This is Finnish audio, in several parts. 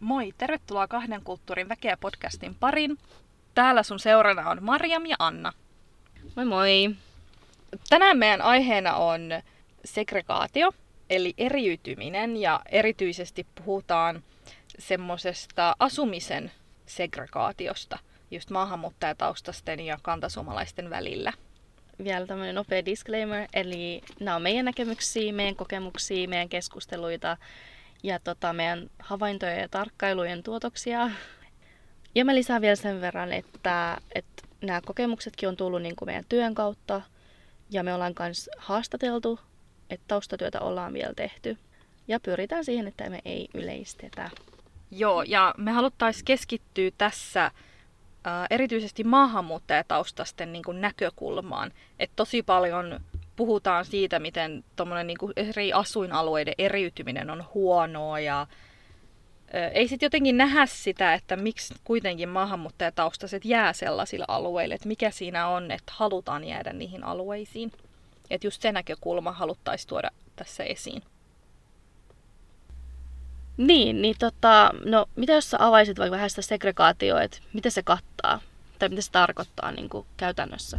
Moi, tervetuloa kahden kulttuurin väkeä podcastin parin. Täällä sun seurana on Marjam ja Anna. Moi moi! Tänään meidän aiheena on segregaatio, eli eriytyminen, ja erityisesti puhutaan semmoisesta asumisen segregaatiosta, just maahanmuuttajataustasten ja kantasuomalaisten välillä. Vielä tämmöinen nopea disclaimer, eli nämä on meidän näkemyksiä, meidän kokemuksia, meidän keskusteluita ja tota, meidän havaintoja ja tarkkailujen tuotoksia. Ja mä lisään vielä sen verran, että, että nämä kokemuksetkin on tullut niin kuin meidän työn kautta ja me ollaan myös haastateltu, että taustatyötä ollaan vielä tehty. Ja pyritään siihen, että me ei yleistetä. Joo, ja me haluttaisiin keskittyä tässä erityisesti maahanmuuttajataustasten niin kuin näkökulmaan. Että tosi paljon puhutaan siitä, miten niin kuin eri asuinalueiden eriytyminen on huonoa ja ei sitten jotenkin nähdä sitä, että miksi kuitenkin maahanmuuttajataustaiset jää sellaisille alueille, että mikä siinä on, että halutaan jäädä niihin alueisiin. Että just se näkökulma haluttaisiin tuoda tässä esiin. Niin, niin tota, no mitä jos sä avaisit vaikka vähän sitä segregaatioa, että mitä se kattaa? Tai mitä se tarkoittaa niin kuin käytännössä?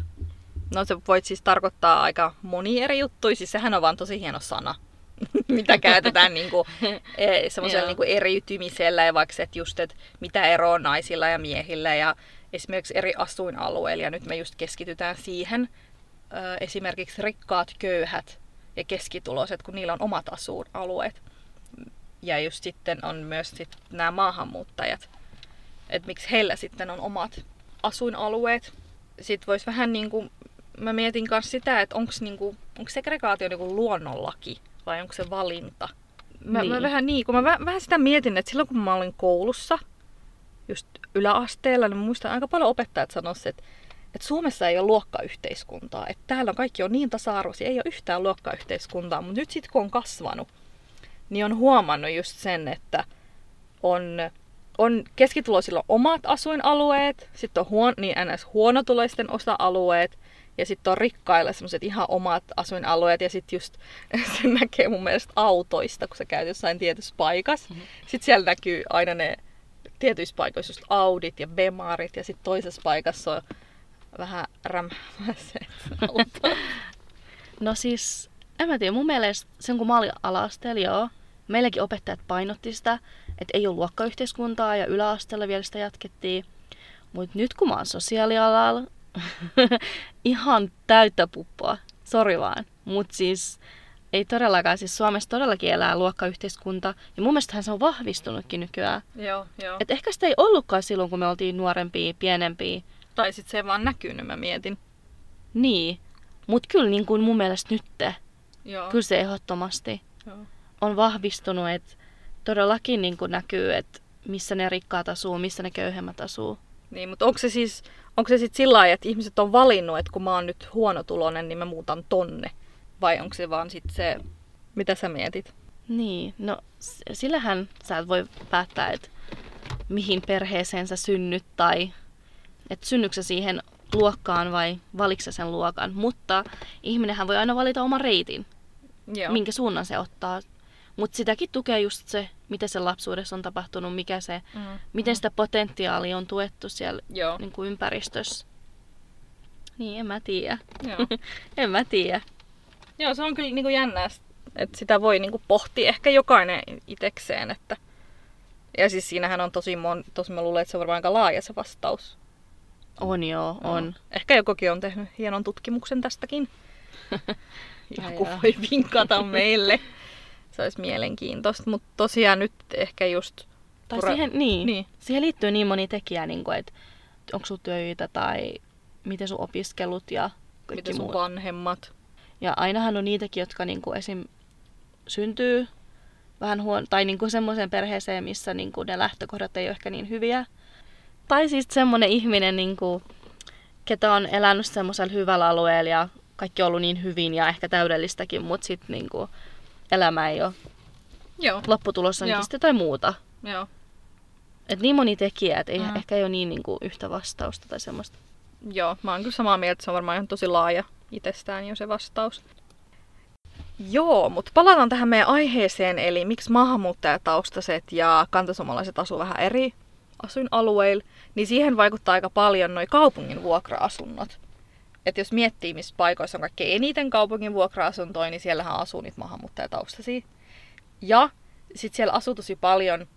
No se voit siis tarkoittaa aika moni eri juttuja, siis sehän on vaan tosi hieno sana, mitä käytetään niinku, e, semmoisella niinku eriytymisellä ja vaikka että just, että mitä eroa on naisilla ja miehillä ja esimerkiksi eri asuinalueilla. Ja nyt me just keskitytään siihen, esimerkiksi rikkaat, köyhät ja keskituloiset, kun niillä on omat asuinalueet. Ja just sitten on myös sit nämä maahanmuuttajat, että miksi heillä sitten on omat asuinalueet. Sitten voisi vähän niin kuin mä mietin myös sitä, että onko niinku, segregaatio niinku luonnonlaki vai onko se valinta. Mä, niin. mä vähän niin, kun mä vähän, vähän sitä mietin, että silloin kun mä olin koulussa, just yläasteella, niin muistan aika paljon opettajat sanoisivat, että, että Suomessa ei ole luokkayhteiskuntaa. Että täällä kaikki on niin tasa-arvoisia, ei ole yhtään luokkayhteiskuntaa. Mutta nyt sitten kun on kasvanut, niin on huomannut just sen, että on, on keskituloisilla omat asuinalueet, sitten on huon, niin ns. huonotuloisten osa-alueet, ja sitten on rikkailla semmoiset ihan omat asuinalueet ja sitten just se näkee mun mielestä autoista, kun sä käyt jossain tietyssä paikassa. Mm-hmm. Sitten siellä näkyy aina ne tietyissä paikoissa just Audit ja Bemarit ja sitten toisessa paikassa on vähän rämmäiset autot. no siis, en mä tiedä, mun mielestä sen kun mä olin ala joo, meilläkin opettajat painotti sitä, että ei ole luokkayhteiskuntaa ja yläasteella vielä sitä jatkettiin. Mutta nyt kun mä oon sosiaalialalla, ihan täyttä puppua. Sori vaan. Mutta siis ei todellakaan, siis Suomessa todellakin elää luokkayhteiskunta. Ja mun mielestähän se on vahvistunutkin nykyään. Joo, joo. Et ehkä sitä ei ollutkaan silloin, kun me oltiin nuorempia, pienempiä. Tai sitten se ei vaan näkynyt, mä mietin. Niin. Mutta kyllä niin kuin mun mielestä nytte. Joo. Kyllä se ehdottomasti joo. on vahvistunut, että todellakin niin kuin näkyy, että missä ne rikkaat asuu, missä ne köyhemmät asuu. Niin, mutta onko se siis onko se sitten sillä lailla, että ihmiset on valinnut, että kun mä oon nyt huonotulonen, niin mä muutan tonne? Vai onko se vaan sitten se, mitä sä mietit? Niin, no sillähän sä voi päättää, että mihin perheeseen sä synnyt tai että synnyksä siihen luokkaan vai valiksa sen luokan. Mutta ihminenhän voi aina valita oman reitin, Joo. minkä suunnan se ottaa. Mutta sitäkin tukee just se, mitä se lapsuudessa on tapahtunut, mikä se, mm. miten sitä potentiaalia on tuettu siellä Joo. Niin kuin ympäristössä. Niin, en mä tiedä. En mä tiedä. Joo, se on kyllä niin kuin jännää, että sitä voi niin kuin pohtia ehkä jokainen itekseen. Että... Ja siis siinähän on tosi, mon... tosi mä luulen, että se on varmaan aika laaja se vastaus. On joo, on. No. Ehkä jokokin on tehnyt hienon tutkimuksen tästäkin. Joku voi vinkata meille se olisi mielenkiintoista. Mutta tosiaan nyt ehkä just... Tai pura... siihen, niin, niin. siihen liittyy niin moni tekijä, niin kuin, että onko sun töitä tai miten sun opiskelut ja Miten sun muu. vanhemmat. Ja ainahan on niitäkin, jotka niin kuin esim. syntyy vähän huon, tai niin kuin semmoiseen perheeseen, missä niin kuin ne lähtökohdat ei ole ehkä niin hyviä. Tai siis semmoinen ihminen, niin kuin, ketä on elänyt semmoisella hyvällä alueella ja kaikki on ollut niin hyvin ja ehkä täydellistäkin, mutta sitten niin elämä ei ole. Joo. Lopputulos onkin sitten jotain muuta. Joo. Et niin moni tekijä, että mm. ehkä ei ole niin, niin kuin yhtä vastausta tai semmoista. Joo, mä oon kyllä samaa mieltä, että se on varmaan ihan tosi laaja itsestään jo se vastaus. Joo, mutta palataan tähän meidän aiheeseen, eli miksi maahanmuuttajataustaiset ja kantasuomalaiset asuu vähän eri asuinalueilla, niin siihen vaikuttaa aika paljon noin kaupungin vuokra-asunnot. Että jos miettii, missä paikoissa on kaikkein eniten kaupungin vuokra-asuntoja, niin siellähän asuu niitä maahanmuuttajataustaisia. Ja sitten siellä asuu tosi paljon,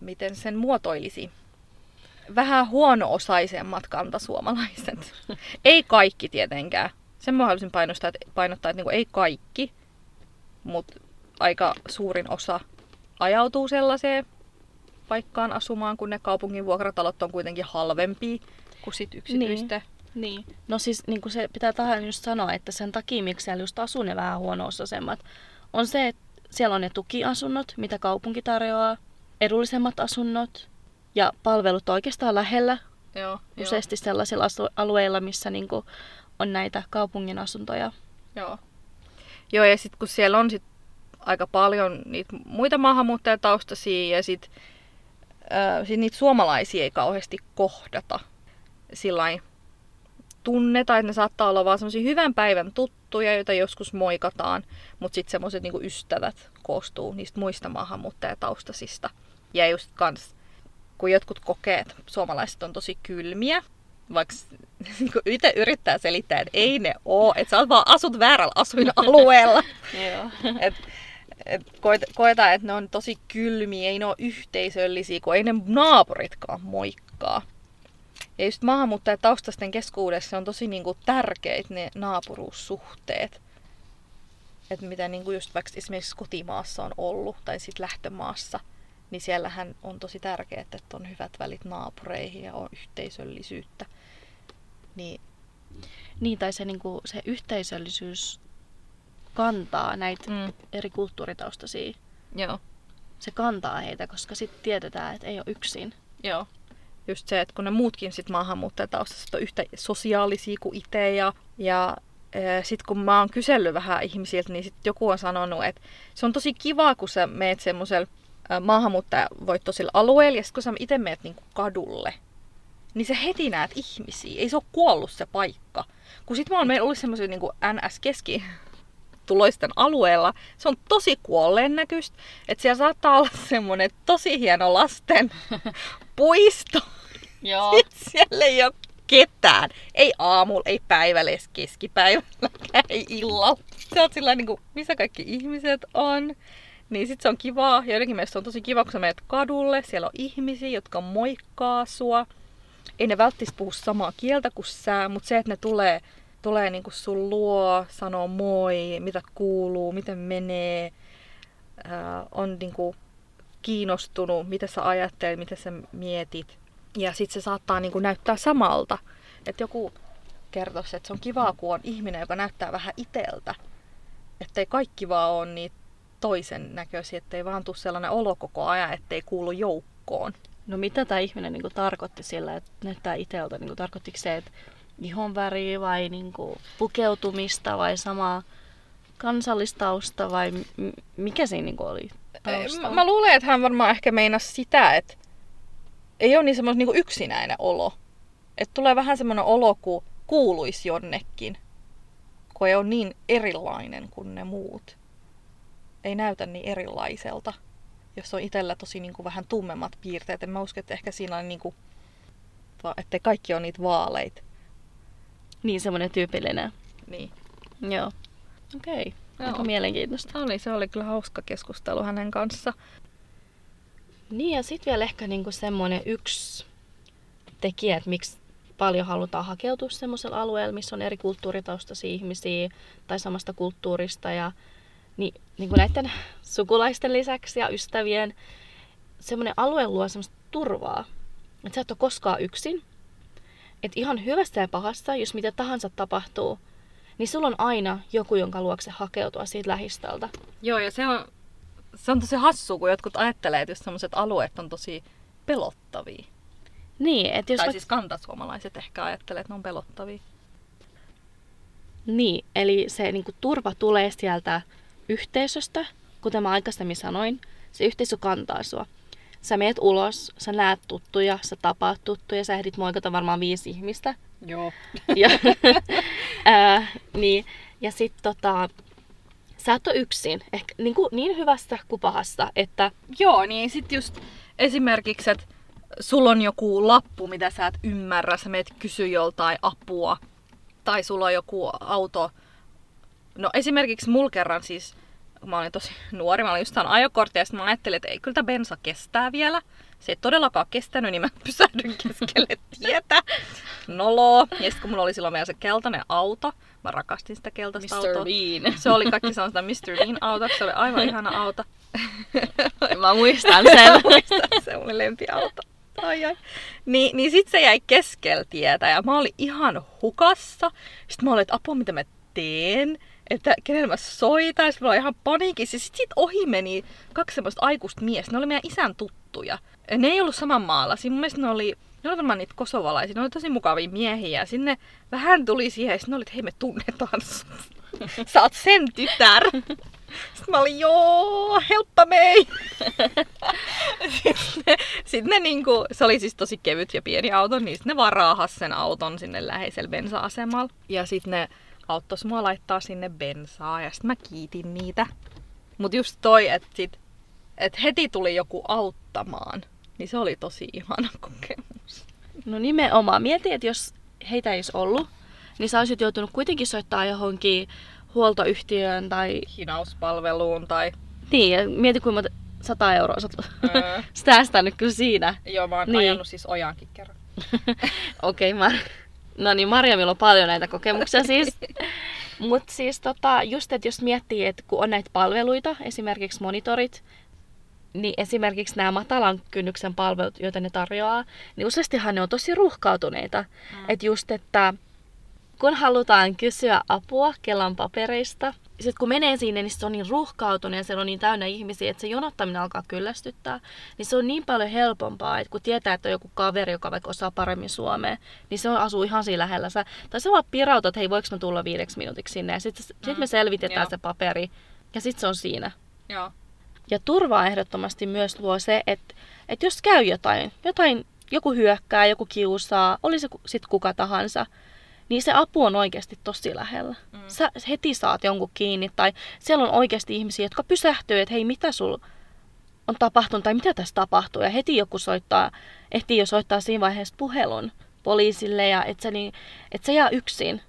miten sen muotoilisi, vähän huono-osaisemmat kantasuomalaiset. ei kaikki tietenkään. Sen mä haluaisin painottaa, että, painottaa, että niinku ei kaikki, mutta aika suurin osa ajautuu sellaiseen paikkaan asumaan, kun ne kaupungin vuokratalot on kuitenkin halvempia kuin sit yksityistä. Niin. Niin. No siis niin kuin se pitää tähän just sanoa, että sen takia, miksi siellä just asuu ne vähän huono-osaisemmat, on se, että siellä on ne tukiasunnot, mitä kaupunki tarjoaa, edullisemmat asunnot ja palvelut oikeastaan lähellä. Joo, useasti jo. sellaisilla alueilla, missä niin kuin on näitä kaupungin asuntoja. Joo. Joo, ja sitten kun siellä on sit aika paljon niitä muita maahanmuuttajataustaisia ja sitten äh, sit niitä suomalaisia ei kauheasti kohdata sillä tunneta, että ne saattaa olla vaan semmoisia hyvän päivän tuttuja, joita joskus moikataan, mutta sitten semmoiset niinku ystävät koostuu niistä muista maahanmuuttajataustaisista. Ja just kans, kun jotkut kokee, että suomalaiset on tosi kylmiä, vaikka niinku itse yrittää selittää, että ei ne oo, että sä oot vaan asut väärällä asuinalueella. et, et koetaan, että ne on tosi kylmiä, ei ne ole yhteisöllisiä, kun ei ne naapuritkaan moikkaa. Ja just maahanmuuttajataustaisten keskuudessa on tosi niinku tärkeitä ne naapuruussuhteet. Että mitä niinku just vaikka esimerkiksi kotimaassa on ollut tai sitten lähtömaassa, niin siellähän on tosi tärkeää, että on hyvät välit naapureihin ja on yhteisöllisyyttä. Niin, niin tai se, niinku, se yhteisöllisyys kantaa näitä mm. eri kulttuuritaustaisia. Joo. Se kantaa heitä, koska sitten tiedetään, että ei ole yksin. Joo just se, että kun ne muutkin sit maahanmuuttajataustaiset on yhtä sosiaalisia kuin itse ja, ja sitten kun mä oon kysellyt vähän ihmisiltä, niin sit joku on sanonut, että se on tosi kiva, kun sä meet semmoisella maahanmuuttajavoittoisella alueella, ja sitten kun sä itse meet niinku kadulle, niin sä heti näet ihmisiä. Ei se ole kuollut se paikka. Kun sit mä oon ollut semmoisen niin NS-keski tuloisten alueella, se on tosi kuolleen näköistä, että siellä saattaa olla semmoinen tosi hieno lasten puisto. Joo. Sitten siellä ei ole ketään. Ei aamulla, ei päivällä, edes keskipäivällä, ei illalla. Se on sillä niin kuin, missä kaikki ihmiset on. Niin sit se on kivaa. Ja jotenkin mielestä on tosi kiva, kun sä menet kadulle. Siellä on ihmisiä, jotka moikkaa sua. Ei ne välttämättä puhu samaa kieltä kuin sä, mutta se, että ne tulee, tulee niinku sun luo, sanoo moi, mitä kuuluu, miten menee, ää, on niinku kiinnostunut, mitä sä ajattelet, mitä sä mietit. Ja sitten se saattaa niin kuin näyttää samalta. Että joku kertoisi, että se on kivaa, kun on ihminen, joka näyttää vähän iteltä. Ettei kaikki vaan ole niitä toisen näköisiä, ettei vaan tule sellainen olo koko ajan, ettei kuulu joukkoon. No mitä tämä ihminen niin kuin tarkoitti sillä, että näyttää iteltä? Niin kuin, tarkoittiko se, että ihon väri vai niin kuin, pukeutumista vai samaa kansallistausta vai m- mikä siinä niin kuin, oli Mä, mä luulen, että hän varmaan ehkä meinasi sitä, että ei ole niin semmoinen niin yksinäinen olo. Että tulee vähän semmoinen olo, kun kuuluisi jonnekin. Kun ei ole niin erilainen kuin ne muut. Ei näytä niin erilaiselta. Jos on itsellä tosi niin kuin vähän tummemmat piirteet. En mä usko, että ehkä siinä on niin kuin, että kaikki on niitä vaaleita. Niin semmoinen tyypillinen. Niin. Joo. Okei. Okay. Joo. Aika mielenkiintoista. Oli, se oli kyllä hauska keskustelu hänen kanssa. Niin ja sitten vielä ehkä niinku semmoinen yksi tekijä, että miksi paljon halutaan hakeutua semmoisella alueella, missä on eri kulttuuritaustaisia ihmisiä tai samasta kulttuurista ja niin, niin kuin näiden sukulaisten lisäksi ja ystävien semmoinen alue luo semmoista turvaa. Että sä et ole koskaan yksin. Että ihan hyvästä ja pahasta, jos mitä tahansa tapahtuu, niin sulla on aina joku, jonka luokse hakeutua siitä lähistöltä. Joo, ja se on, se on tosi hassua, kun jotkut ajattelee, että jos sellaiset alueet on tosi pelottavia. Niin, että jos... Tai siis kantasuomalaiset ehkä ajattelee, että ne on pelottavia. Niin, eli se niin kuin, turva tulee sieltä yhteisöstä, kuten mä aikaisemmin sanoin. Se yhteisö kantaa sua. Sä meet ulos, sä näet tuttuja, sä tapaat tuttuja, sä ehdit moikata varmaan viisi ihmistä. Joo. ja, ää, niin, ja sitten tota, sä et ole yksin. Ehkä niin, kuin, niin hyvästä kuin pahasta, että... Joo, niin sit just esimerkiksi, että sulla on joku lappu, mitä sä et ymmärrä, sä meet kysyä joltain apua, tai sulla on joku auto. No esimerkiksi mulla kerran siis, kun mä olin tosi nuori, mä olin just ajokortti, ja mä ajattelin, että ei kyllä tämä bensa kestää vielä. Se ei todellakaan kestänyt, niin mä pysähdyn keskelle tietä. Nolo. Ja sitten kun mulla oli silloin vielä se keltainen auto, mä rakastin sitä keltaista Mr. autoa. Bean. Se oli kaikki sellaista Mr. Bean auto, se oli aivan ihana auto. Mä muistan sen. Muistan, se on mun lempiauto. Ai ai. Niin, niin sit se jäi keskellä tietä ja mä olin ihan hukassa. Sitten mä olin, että apua mitä mä teen, että kenelle mä soitan. Sitten mä ihan paniikissa. Sitten sit ohi meni kaksi semmoista aikuista miestä. Ne oli meidän isän tuttuja. Ne ei ollut saman maalaisia. Mun mielestä ne oli, ne oli varmaan niitä kosovalaisia. Ne oli tosi mukavia miehiä. Sinne vähän tuli siihen ja sitten ne oli, että hei me tunnetaan. Sä oot sen tytär. Sitten mä olin, joo, helppa mei. sitten ne, sit ne niinku, se oli siis tosi kevyt ja pieni auto, niin sitten ne vaan sen auton sinne läheisellä bensa-asemalla. Ja sitten ne auttos mua laittaa sinne bensaa ja sitten mä kiitin niitä. Mut just toi, että sit, et heti tuli joku auttamaan, niin se oli tosi ihana kokemus. No nimenomaan. Mieti, että jos heitä ei olisi ollut, niin sä olisit joutunut kuitenkin soittaa johonkin huoltoyhtiöön tai... Hinauspalveluun tai... Niin, ja mieti kuinka monta 100 euroa sä Öö. säästänyt kyllä siinä. Joo, mä oon Niin. ajanut siis ojaankin kerran. Okei, okay, Mar- no niin, Marjamilla on paljon näitä kokemuksia siis. Mutta siis tota, just, että jos miettii, että kun on näitä palveluita, esimerkiksi monitorit, niin esimerkiksi nämä matalan kynnyksen palvelut, joita ne tarjoaa, niin useastihan ne on tosi ruuhkautuneita. Mm. Että just, että kun halutaan kysyä apua Kelan papereista, sitten kun menee sinne, niin se on niin ruuhkautunut ja siellä on niin täynnä ihmisiä, että se jonottaminen alkaa kyllästyttää. Niin se on niin paljon helpompaa, että kun tietää, että on joku kaveri, joka vaikka osaa paremmin suomea, niin se on, asuu ihan siinä lähellä. Sä, tai sä vaan pirautat, että hei, voiko mä tulla viideksi minuutiksi sinne. Ja sitten sit me selvitetään joo. se paperi ja sitten se on siinä. Joo. Ja turvaa ehdottomasti myös luo se, että, että jos käy jotain, jotain, joku hyökkää, joku kiusaa, oli se sitten kuka tahansa, niin se apu on oikeasti tosi lähellä. Mm. Sä heti saat jonkun kiinni tai siellä on oikeasti ihmisiä, jotka pysähtyy, että hei mitä sul on tapahtunut tai mitä tässä tapahtuu. Ja heti joku soittaa, ehtii jo soittaa siinä vaiheessa puhelun poliisille ja et sä, niin, et sä jää yksin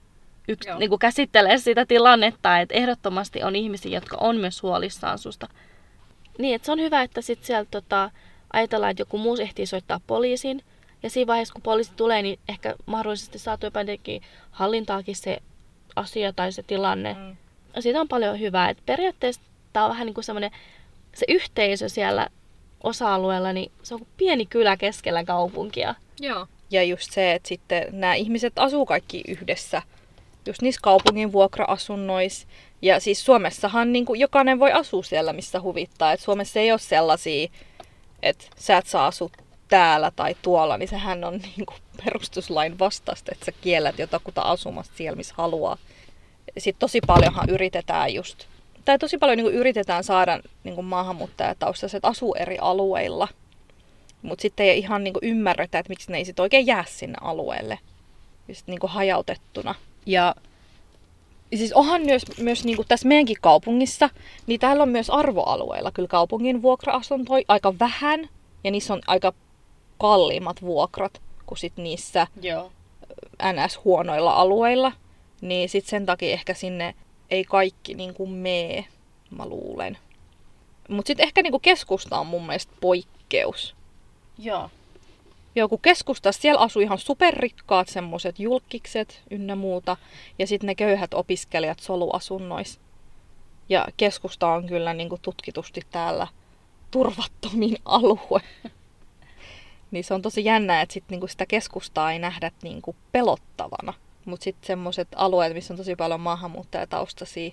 yks, niin kuin käsittelee sitä tilannetta, että ehdottomasti on ihmisiä, jotka on myös huolissaan susta. Niin, että se on hyvä, että sit sieltä tota, ajatellaan, että joku muu ehtii soittaa poliisin. Ja siinä vaiheessa, kun poliisi tulee, niin ehkä mahdollisesti saatu jopa jotenkin hallintaakin se asia tai se tilanne. Mm. Mm. Siitä on paljon hyvää. Et periaatteessa tämä on vähän niin kuin semmoinen, se yhteisö siellä osa-alueella, niin se on kuin pieni kylä keskellä kaupunkia. Joo. Ja just se, että sitten nämä ihmiset asuu kaikki yhdessä. Just niissä kaupungin vuokra-asunnoissa. Ja siis Suomessahan niin kuin jokainen voi asua siellä, missä huvittaa. Et Suomessa ei ole sellaisia, että sä et saa asua täällä tai tuolla, niin sehän on niin kuin perustuslain vastaista, että sä kiellät jotakuta asumasta siellä, missä haluaa. Sitten tosi paljonhan yritetään just, tai tosi paljon niin kuin yritetään saada niin kuin maahanmuuttajataustaiset asuu eri alueilla. Mutta sitten ei ihan niinku ymmärretä, että miksi ne ei sit oikein jää sinne alueelle. Just niinku hajautettuna. Ja siis onhan myös, myös niinku tässä meidänkin kaupungissa, niin täällä on myös arvoalueilla kyllä kaupungin vuokra-asuntoja aika vähän. Ja niissä on aika kalliimmat vuokrat kuin sit niissä Joo. NS-huonoilla alueilla. Niin sit sen takia ehkä sinne ei kaikki niinku mee, mä luulen. Mutta sitten ehkä niinku keskusta on mun mielestä poikkeus. Joo. Joo, kun keskustassa siellä asuu ihan superrikkaat semmoiset julkikset ynnä muuta. Ja sitten ne köyhät opiskelijat soluasunnois. Ja keskusta on kyllä niin kuin tutkitusti täällä turvattomin alue. niin se on tosi jännää, että sit niinku sitä keskustaa ei nähdä niinku pelottavana. Mutta sitten semmoiset alueet, missä on tosi paljon maahanmuuttajataustaisia,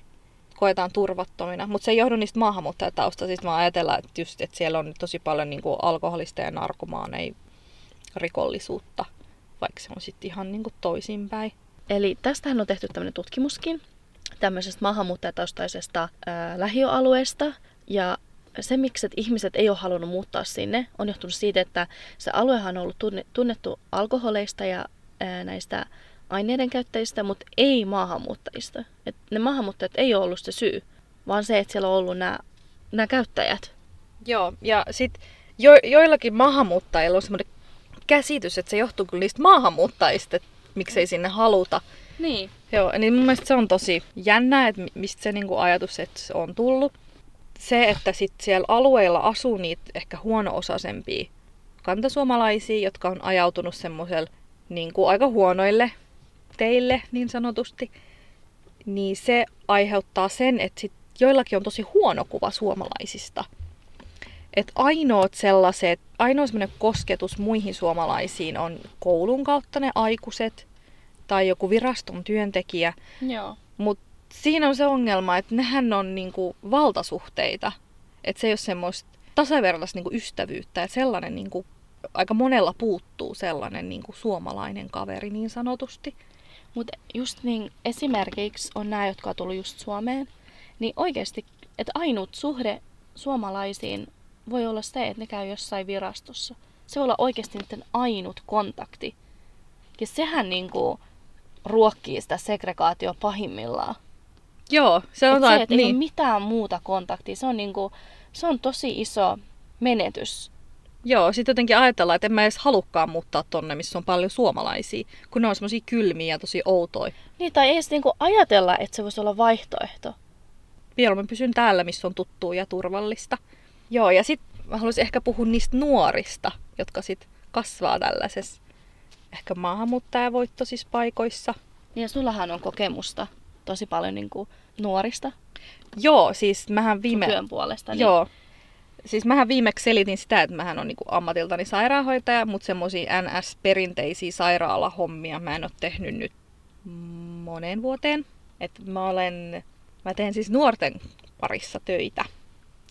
koetaan turvattomina. Mutta se ei johdu niistä maahanmuuttajataustaisista, vaan ajatellaan, että, että siellä on tosi paljon niinku alkoholista ja narkomaaneja rikollisuutta, vaikka se on sitten ihan niinku toisinpäin. Eli tästähän on tehty tämmöinen tutkimuskin tämmöisestä maahanmuuttajataustaisesta ää, lähiöalueesta. Ja se, miksi että ihmiset ei ole halunnut muuttaa sinne, on johtunut siitä, että se aluehan on ollut tunne, tunnettu alkoholeista ja ää, näistä aineiden käyttäjistä, mutta ei maahanmuuttajista. Et ne maahanmuuttajat ei ole ollut se syy. vaan se, että siellä on ollut nämä, nämä käyttäjät. Joo, ja sitten jo, joillakin maahanmuuttajilla on semmoinen käsitys, että se johtuu kyllä niistä maahanmuuttajista, että miksei sinne haluta. Niin. Joo, niin mun mielestä se on tosi jännä, että mistä se niinku ajatus että se on tullut. Se, että sit siellä alueilla asuu niitä ehkä huono-osaisempia kantasuomalaisia, jotka on ajautunut semmoiselle niinku aika huonoille teille niin sanotusti, niin se aiheuttaa sen, että sit joillakin on tosi huono kuva suomalaisista. Et ainoat sellaiset, ainoa semmoinen kosketus muihin suomalaisiin on koulun kautta ne aikuiset tai joku viraston työntekijä. Joo. Mutta siinä on se ongelma, että nehän on niinku valtasuhteita. Että se ei ole semmoista tasavertaista niinku ystävyyttä. Että sellainen niinku, aika monella puuttuu sellainen niinku suomalainen kaveri niin sanotusti. Mutta just niin, esimerkiksi on nämä, jotka on tullut just Suomeen, niin oikeasti, että ainut suhde suomalaisiin voi olla se, että ne käy jossain virastossa. Se voi olla oikeasti niiden ainut kontakti. Ja sehän niinku ruokkii sitä segregaatio pahimmillaan. Joo, se on Et että ei niin. mitään muuta kontaktia, se on, niinku, se on tosi iso menetys. Joo, sitten jotenkin ajatellaan, että en mä edes halukkaan muuttaa tonne, missä on paljon suomalaisia, kun ne on semmosia kylmiä ja tosi outoja. Niin, tai ei edes niinku ajatella, että se voisi olla vaihtoehto. Mieluummin pysyn täällä, missä on tuttua ja turvallista. Joo, ja sitten mä haluaisin ehkä puhua niistä nuorista, jotka sitten kasvaa tällaisessa ehkä maahanmuuttajavoittoisissa paikoissa. Niin ja sullahan on kokemusta tosi paljon niinku nuorista Joo, siis mähän viime... viime... työn puolesta. Niin... Joo. Siis mähän viimeksi selitin sitä, että mähän on niinku ammatiltani sairaanhoitaja, mutta semmoisia NS-perinteisiä sairaalahommia mä en ole tehnyt nyt moneen vuoteen. Et mä olen, mä teen siis nuorten parissa töitä.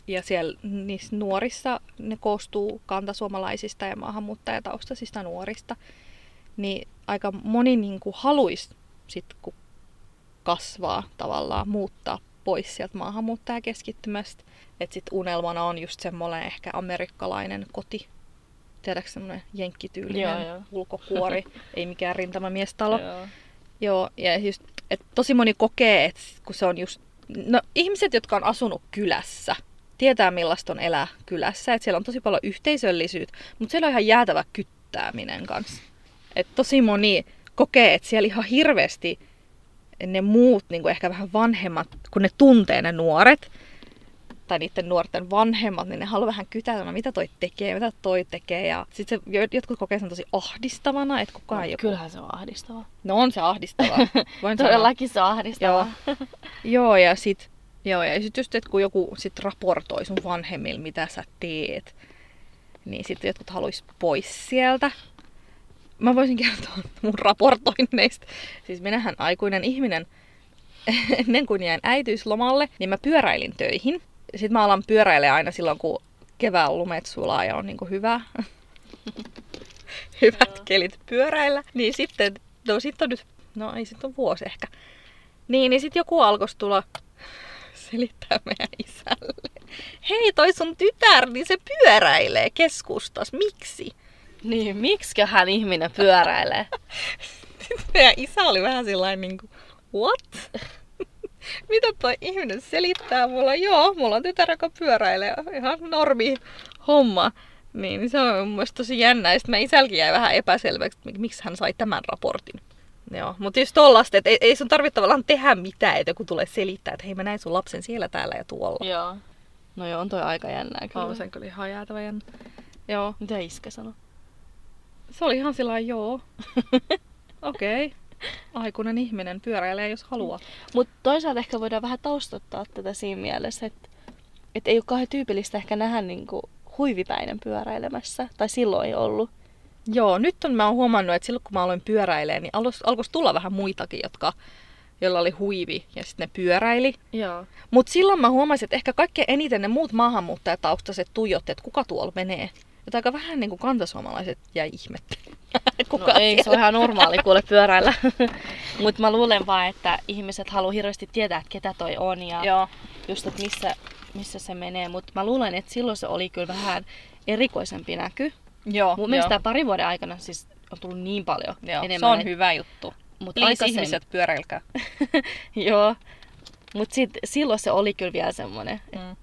Ja siellä niissä nuorissa ne koostuu kantasuomalaisista ja maahanmuuttajataustaisista nuorista. Niin aika moni niinku haluaisi sit kun kasvaa tavallaan muuttaa pois sieltä maahanmuuttajakeskittymästä. Että sit unelmana on just semmoinen ehkä amerikkalainen koti. Tiedätkö semmoinen jenkkityylinen Joo, joo. ulkokuori, ei mikään rintamamiestalo. Joo. Joo, ja just, et tosi moni kokee, että kun se on just... No, ihmiset, jotka on asunut kylässä, tietää millaista on elää kylässä. Että siellä on tosi paljon yhteisöllisyyttä, mutta siellä on ihan jäätävä kyttääminen kanssa. Et tosi moni kokee, että siellä ihan hirveästi ne muut, niin kuin ehkä vähän vanhemmat, kun ne tuntee ne nuoret, tai niiden nuorten vanhemmat, niin ne haluaa vähän kytätä, mitä toi tekee, mitä toi tekee. Ja sitten jotkut kokee sen tosi ahdistavana, että koko ajan joku... Kyllähän se on ahdistavaa. No on se ahdistavaa. Voin sanoa. Todellakin se on ahdistavaa. Joo, ja sit, joo, ja sit just, että kun joku sit raportoi sun vanhemmille, mitä sä teet, niin sitten jotkut haluais pois sieltä. Mä voisin kertoa mun raportoinneista. Siis minähän aikuinen ihminen, ennen kuin jäin äitiyslomalle, niin mä pyöräilin töihin. Sitten mä alan pyöräilemään aina silloin, kun kevään lumet sulaa ja on niinku hyvä. hyvät kelit pyöräillä. Niin sitten, no sit on nyt, no ei sit on vuosi ehkä. Niin, niin sit joku alkoi tulla selittää meidän isälle. Hei, toi sun tytär, niin se pyöräilee keskustas. Miksi? Niin, miksiköhän ihminen pyöräilee? Meidän isä oli vähän sellainen niin kuin, what? Mitä toi ihminen selittää mulla? Joo, mulla on tytär, joka pyöräilee. Ihan normi homma. Niin, se on mun mielestä tosi jännä. Ja sitten mä isälläkin jäi vähän epäselväksi, että miksi hän sai tämän raportin. Joo, mutta just tollasta, että ei, ei sun tarvitse tavallaan tehdä mitään, että joku tulee selittää, että hei mä näin sun lapsen siellä, täällä ja tuolla. Joo. No joo, on toi aika jännää kyllä. On sen kyllä ihan jäätävä jännä. Joo, Mitä iskä sanoi? Se oli ihan sillä joo. Okei. Okay. Aikuinen ihminen pyöräilee, jos haluaa. Mutta toisaalta ehkä voidaan vähän taustottaa tätä siinä mielessä, että et ei ole kauhean tyypillistä ehkä nähdä niinku huivipäinen pyöräilemässä. Tai silloin ei ollut. Joo, nyt on, mä oon huomannut, että silloin kun mä aloin pyöräilemään, niin alkoi alkoi tulla vähän muitakin, jotka, joilla oli huivi ja sitten ne pyöräili. Joo. Mutta silloin mä huomasin, että ehkä kaikkein eniten ne muut maahanmuuttajataustaiset tuijotti, että kuka tuolla menee. Että aika vähän niin kuin kantasuomalaiset jäi ihmettelemään. kuka No ei, se on ihan normaali kuule pyöräillä. Mutta mä luulen vaan, että ihmiset haluaa hirveästi tietää, että ketä toi on ja Joo. just, että missä, missä se menee. Mutta mä luulen, että silloin se oli kyllä vähän erikoisempi näky. Joo, Mun mielestä tää parin vuoden aikana siis on tullut niin paljon joo. enemmän. Se on et- hyvä juttu. Mut Please aikaisemmin- ihmiset pyöräilkää. Joo. Mutta silloin se oli kyllä vielä semmoinen. Mm.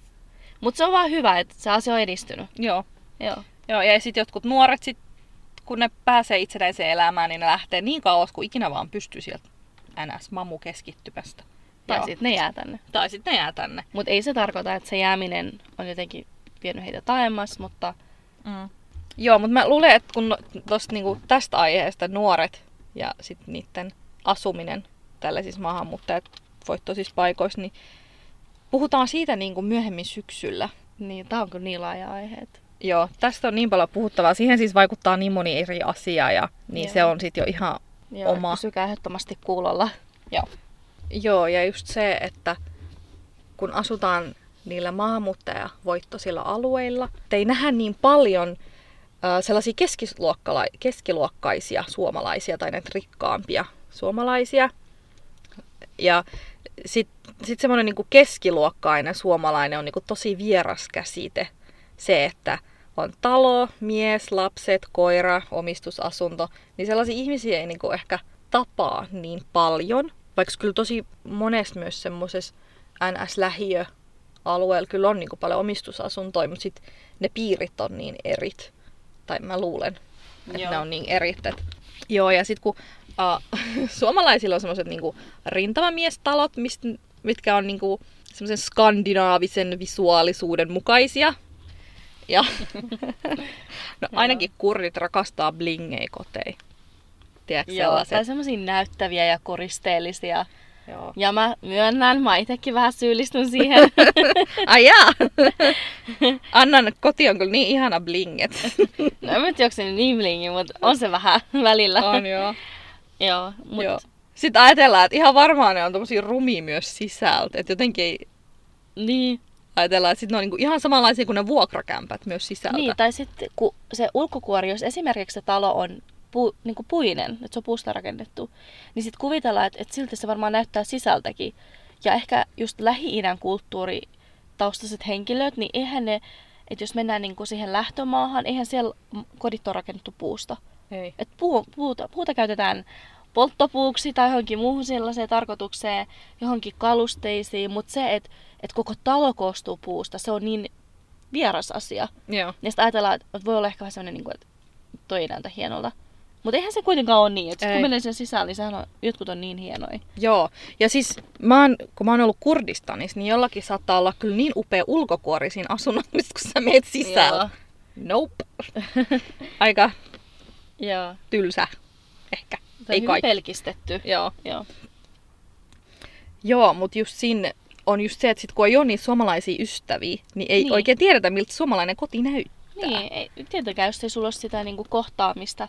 Mutta se on vaan hyvä, että se asia on edistynyt. Joo. Joo. Joo, ja sitten jotkut nuoret, sit, kun ne pääsee itsenäiseen elämään, niin ne lähtee niin kauas kuin ikinä vaan pystyy sieltä NS-mamu keskittymästä. Tai sitten ne jää tänne. Tai sitten ne jää tänne. Mutta ei se tarkoita, että se jääminen on jotenkin vienyt heitä taemmas, mutta Mm. Joo, mutta mä luulen, että kun no- tosta, niinku, tästä aiheesta nuoret ja sitten niiden asuminen tällaisissa maahanmuuttajavoittoisissa paikoissa, niin puhutaan siitä niinku myöhemmin syksyllä. niin, tää on kyllä niin laaja aihe. että- Joo, tästä on niin paljon puhuttavaa. Siihen siis vaikuttaa niin moni eri asia ja niin Joo. se on sitten jo ihan Joo, Oma. Pysykää ehdottomasti kuulolla. Joo. Joo, ja just se, että kun asutaan niillä maahanmuuttajavoittoisilla alueilla, ei nähdä niin paljon äh, sellaisia keskiluokkala- keskiluokkaisia suomalaisia tai näitä rikkaampia suomalaisia. Ja sitten sit semmoinen niinku keskiluokkainen suomalainen on niinku tosi vieras käsite. Se, että on talo, mies, lapset, koira, omistusasunto, niin sellaisia ihmisiä ei niinku ehkä tapaa niin paljon. Vaikka kyllä tosi monessa myös semmoisessa NS-lähiöalueella kyllä on niinku paljon omistusasuntoja, mutta sitten ne piirit on niin erit. Tai mä luulen, että Joo. ne on niin erit. Et... Joo, ja sitten kun uh, suomalaisilla on semmoiset niinku rintamamiestalot, mist, mitkä on niinku semmoisen skandinaavisen visuaalisuuden mukaisia. Ja no, ainakin kurdit rakastaa blingei kotei. Tiedätkö Joo, tai semmoisia näyttäviä ja koristeellisia. Joo. Ja mä myönnän, mä itsekin vähän syyllistyn siihen. Ai jaa! Annan koti on kyllä niin ihana blinget. no en tiedä, onko se niin blingi, mutta on se vähän välillä. on joo. Joo, mut joo. Sitten ajatellaan, että ihan varmaan ne on tommosia rumia myös sisältä. Että jotenkin ei niin, ajatellaan, että sit ne on niinku ihan samanlaisia kuin ne vuokrakämpät myös sisältä. niin, tai sitten kun se ulkokuori, jos esimerkiksi se talo on pu, niin kuin puinen, että se on puusta rakennettu, niin sitten kuvitellaan, että, että siltä se varmaan näyttää sisältäkin. Ja ehkä just Lähi-idän kulttuuritaustaiset henkilöt, niin eihän ne, että jos mennään niin kuin siihen lähtömaahan, eihän siellä kodit ole rakennettu puusta. Ei. Et puu, puuta, puuta käytetään polttopuuksi tai johonkin muuhun sellaiseen tarkoitukseen, johonkin kalusteisiin, mutta se, että et koko talo koostuu puusta, se on niin vieras asia. Joo. Ja sitten ajatellaan, että voi olla ehkä vähän sellainen, niin että toi ei näytä hienolta. Mutta eihän se kuitenkaan ole niin, että kun menee sen sisään, niin sehän on, jotkut on niin hienoja. Joo, ja siis mä oon, kun mä oon ollut Kurdistanissa, niin jollakin saattaa olla kyllä niin upea ulkokuori siinä asunnossa, kun sä meet sisällä. Nope. Aika Joo. tylsä, ehkä. Tai Ei hyvin kaikki. pelkistetty. Joo. Joo. Joo, mutta just siinä on just se, että sit kun ei ole niitä suomalaisia ystäviä, niin ei Niin. niin. oikein tiedetä, miltä suomalainen koti näyttää. Niin, ei, tietenkään jos ei sulla ole sitä niin kuin kohtaamista,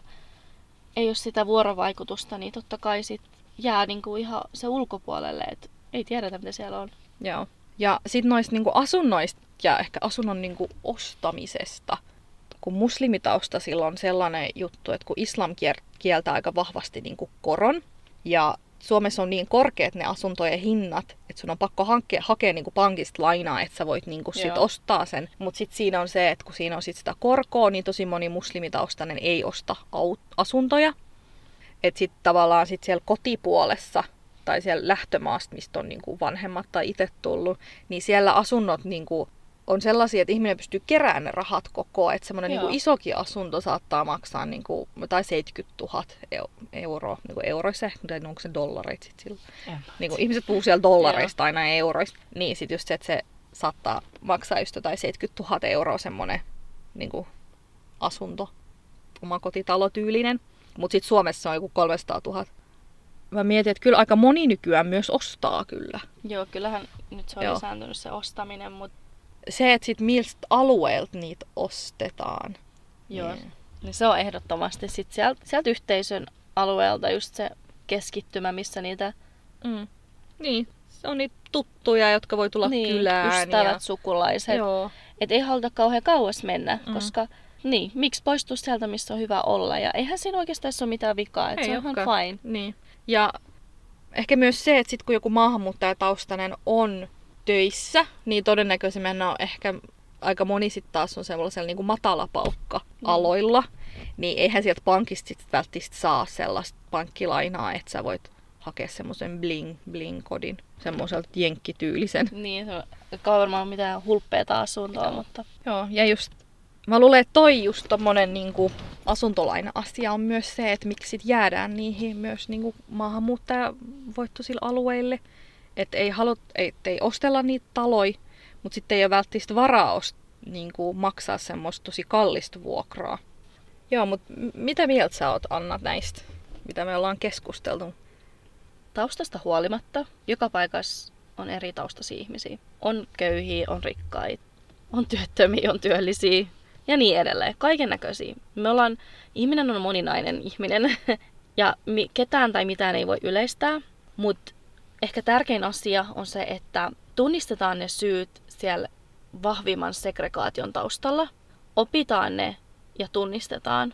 ei ole sitä vuorovaikutusta, niin totta kai sit jää niin kuin ihan se ulkopuolelle, että ei tiedetä mitä siellä on. Joo. Ja sitten noista niinku asunnoista ja ehkä asunnon niinku ostamisesta. Kun muslimitausta sillä on sellainen juttu, että kun islam kieltää aika vahvasti niinku koron, ja Suomessa on niin korkeat ne asuntojen hinnat, että sun on pakko hankea, hakea niinku pankista lainaa, että sä voit niinku sit Joo. ostaa sen. Mutta sitten siinä on se, että kun siinä on sit sitä korkoa, niin tosi moni muslimitaustainen ei osta asuntoja. Että sitten tavallaan sit siellä kotipuolessa tai siellä lähtömaasta, mistä on niinku vanhemmat tai itse tullut, niin siellä asunnot niinku on sellaisia, että ihminen pystyy keräämään ne rahat koko Että semmoinen niinku isokin asunto saattaa maksaa niinku, tai 70 000 eu- euroa, niinku euroissa ehkä, tai onko se dollareita sitten sillä. Niinku, ihmiset puhuu siellä dollareista aina euroista. Niin sit just se, että se saattaa maksaa just jotain 70 000 euroa semmoinen niinku, asunto, oma kotitalotyylinen. Mutta sitten Suomessa on joku 300 000. Mä mietin, että kyllä aika moni nykyään myös ostaa kyllä. Joo, kyllähän nyt se on Joo. lisääntynyt se ostaminen, mutta Se, että sitten miltä alueelta niitä ostetaan. joo, Niin. niin se on ehdottomasti sit sieltä, sieltä yhteisön alueelta just se keskittymä, missä niitä Mm. Niin, se on niitä tuttuja, jotka voi tulla niin, kylään. ystävät, ja... sukulaiset. Joo. Että ei haluta kauhean kauas mennä, Mm. koska niin, miksi poistua sieltä, missä on hyvä olla. Ja eihän siinä oikeastaan ole mitään vikaa, että se on ihan fine. Niin. Ja ehkä myös se, että sit kun joku maahanmuuttajataustainen on töissä, niin todennäköisemmin on ehkä aika moni sit taas on sellaisella niin matalapalkka-aloilla. Niin eihän sieltä pankista sit välttämättä saa sellaista pankkilainaa, että sä voit hakea semmoisen bling bling kodin, semmoiselta jenkkityylisen. Niin, se on, varmaan mitään hulppeeta asuntoa, mutta... Joo, ja just Mä luulen, että toi just tommonen niinku asuntolaina-asia on myös se, että miksi sit jäädään niihin myös niinku maahanmuuttajavoittoisille alueille. Että ei, halut, ei, ei ostella niitä taloja, mutta sitten ei ole välttämättä varaa ost, niinku maksaa semmoista tosi kallista vuokraa. Joo, mutta mitä mieltä sä oot Anna näistä, mitä me ollaan keskusteltu? Taustasta huolimatta, joka paikassa on eri taustaisia ihmisiä. On köyhiä, on rikkaita, on työttömiä, on työllisiä, ja niin edelleen. Kaiken näköisiä. Me ollaan, ihminen on moninainen ihminen ja ketään tai mitään ei voi yleistää, mutta ehkä tärkein asia on se, että tunnistetaan ne syyt siellä vahvimman segregaation taustalla, opitaan ne ja tunnistetaan.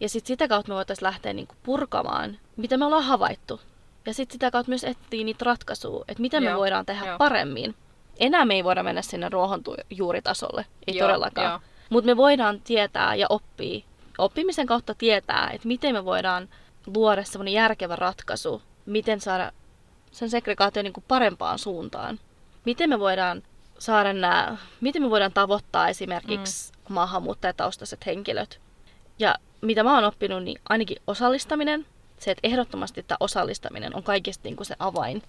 Ja sitten sitä kautta me voitaisiin lähteä niinku purkamaan, mitä me ollaan havaittu. Ja sitten sitä kautta myös etsiä niitä ratkaisuja, että mitä Joo. me voidaan tehdä Joo. paremmin. Enää me ei voida mennä sinne ruohonjuuritasolle, ei Joo, todellakaan. Jo. Mutta me voidaan tietää ja oppia, oppimisen kautta tietää, että miten me voidaan luoda semmoinen järkevä ratkaisu, miten saada sen segregaatio niin kuin parempaan suuntaan. Miten me voidaan saada nämä, miten me voidaan tavoittaa esimerkiksi mm. maahanmuuttajataustaiset henkilöt. Ja mitä mä oon oppinut, niin ainakin osallistaminen, se, että ehdottomasti tämä osallistaminen on kaikista niin kuin se avain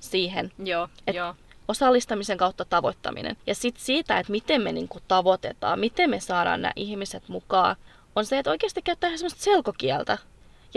siihen. Joo, että joo osallistamisen kautta tavoittaminen. Ja sitten siitä, että miten me niinku tavoitetaan, miten me saadaan nämä ihmiset mukaan, on se, että oikeasti käyttää sellaista selkokieltä.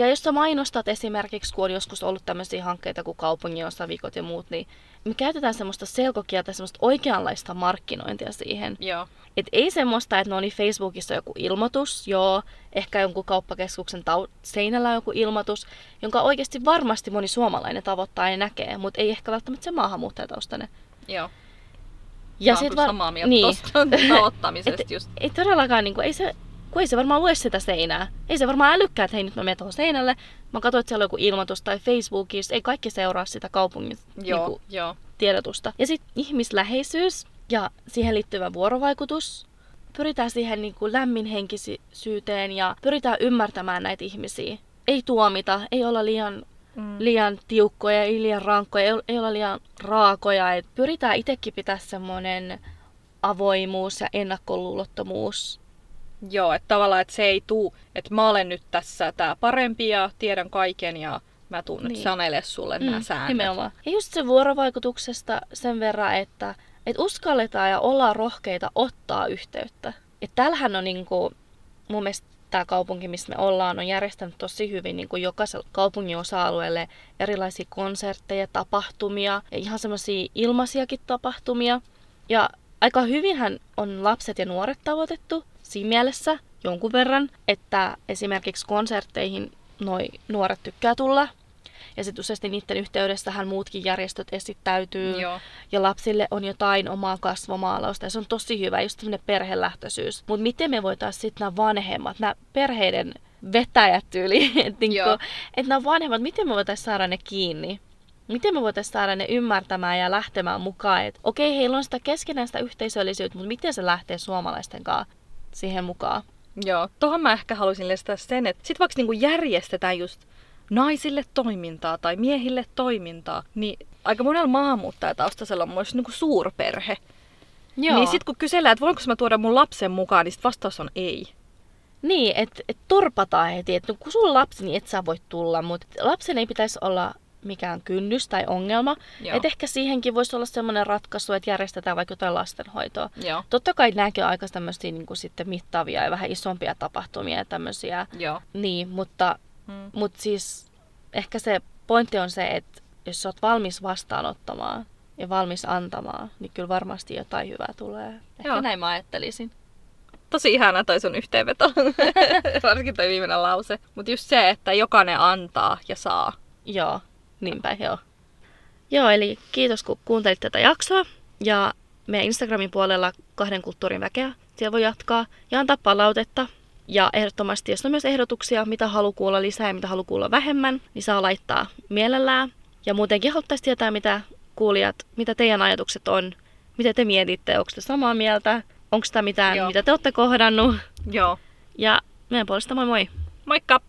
Ja jos sä mainostat esimerkiksi, kun on joskus ollut tämmöisiä hankkeita kuin kaupungin osavikot ja muut, niin me käytetään semmoista selkokieltä, semmoista oikeanlaista markkinointia siihen. Joo. Et ei semmoista, että no niin Facebookissa on joku ilmoitus, joo, ehkä jonkun kauppakeskuksen tau- seinällä on joku ilmoitus, jonka oikeasti varmasti moni suomalainen tavoittaa ja näkee, mutta ei ehkä välttämättä se maahanmuuttajataustainen. Joo. Ja sit var... samaa mieltä niin. tavoittamisesta et, just. Ei todellakaan, niin kuin, ei se, kun ei se varmaan lue sitä seinää. Ei se varmaan älykkää, että hei nyt mä menen tuohon seinälle. Mä katsoin, että siellä on joku ilmoitus tai Facebookissa. Ei kaikki seuraa sitä kaupungin joo, niin joo. tiedotusta. Ja sitten ihmisläheisyys ja siihen liittyvä vuorovaikutus. Pyritään siihen niin kuin lämminhenkisyyteen ja pyritään ymmärtämään näitä ihmisiä. Ei tuomita, ei olla liian mm. liian tiukkoja, ei liian rankkoja, ei, ei olla liian raakoja. Et pyritään itsekin pitää semmoinen avoimuus ja ennakkoluulottomuus. Joo, että tavallaan että se ei tuu, että mä olen nyt tässä tää parempi ja tiedän kaiken ja mä tuun niin. nyt sanele sulle mm, nämä säännöt. Nimenomaan. Ja just se vuorovaikutuksesta sen verran, että, että uskalletaan ja ollaan rohkeita ottaa yhteyttä. Että täällähän on niinku, mun mielestä tämä kaupunki, missä me ollaan, on järjestänyt tosi hyvin niin kuin jokaiselle kaupungin osa-alueelle erilaisia konsertteja, tapahtumia ja ihan semmoisia ilmaisiakin tapahtumia. Ja aika hyvinhän on lapset ja nuoret tavoitettu siinä mielessä jonkun verran, että esimerkiksi konsertteihin noi nuoret tykkää tulla ja sitten useasti niiden yhteydessähän muutkin järjestöt esittäytyy. Joo. Ja lapsille on jotain omaa kasvomaalausta. Ja se on tosi hyvä, just tämmöinen perhelähtöisyys. Mutta miten me voitaisiin sitten nämä vanhemmat, nämä perheiden vetäjät tyyli, että niinku, et nämä vanhemmat, miten me voitaisiin saada ne kiinni? Miten me voitaisiin saada ne ymmärtämään ja lähtemään mukaan, että okei, heillä on sitä keskinäistä yhteisöllisyyttä, mutta miten se lähtee suomalaisten kanssa siihen mukaan? Joo, tuohon mä ehkä haluaisin lisätä sen, että sit vaikka niinku järjestetään just naisille toimintaa tai miehille toimintaa, niin aika monella maahanmuuttajataustaisella on myös niin suurperhe. Joo. Niin sitten kun kysellään, että voinko mä tuoda mun lapsen mukaan, niin sit vastaus on ei. Niin, että et turpataan heti, että kun sulla lapsi, niin et sä voi tulla, mutta lapsen ei pitäisi olla mikään kynnys tai ongelma. Että ehkä siihenkin voisi olla sellainen ratkaisu, että järjestetään vaikka jotain lastenhoitoa. Joo. Totta kai nämäkin on aika tämmöisiä niin sitten mittavia ja vähän isompia tapahtumia ja tämmöisiä. Joo. Niin, mutta Mm. Mutta siis ehkä se pointti on se, että jos sä oot valmis vastaanottamaan ja valmis antamaan, niin kyllä varmasti jotain hyvää tulee. Ehkä Joo. näin mä ajattelisin. Tosi ihana toi sun yhteenveto. Varsinkin toi viimeinen lause. Mutta just se, että jokainen antaa ja saa. Joo, niinpä joo. Joo, eli kiitos kun kuuntelit tätä jaksoa. Ja meidän Instagramin puolella kahden kulttuurin väkeä. Siellä voi jatkaa ja antaa palautetta ja ehdottomasti, jos on myös ehdotuksia, mitä halu kuulla lisää ja mitä halu kuulla vähemmän, niin saa laittaa mielellään. Ja muutenkin haluttaisiin tietää, mitä kuulijat, mitä teidän ajatukset on, mitä te mietitte, onko te samaa mieltä, onko sitä mitään, Joo. mitä te olette kohdannut. Joo. Ja meidän puolesta moi moi! Moikka!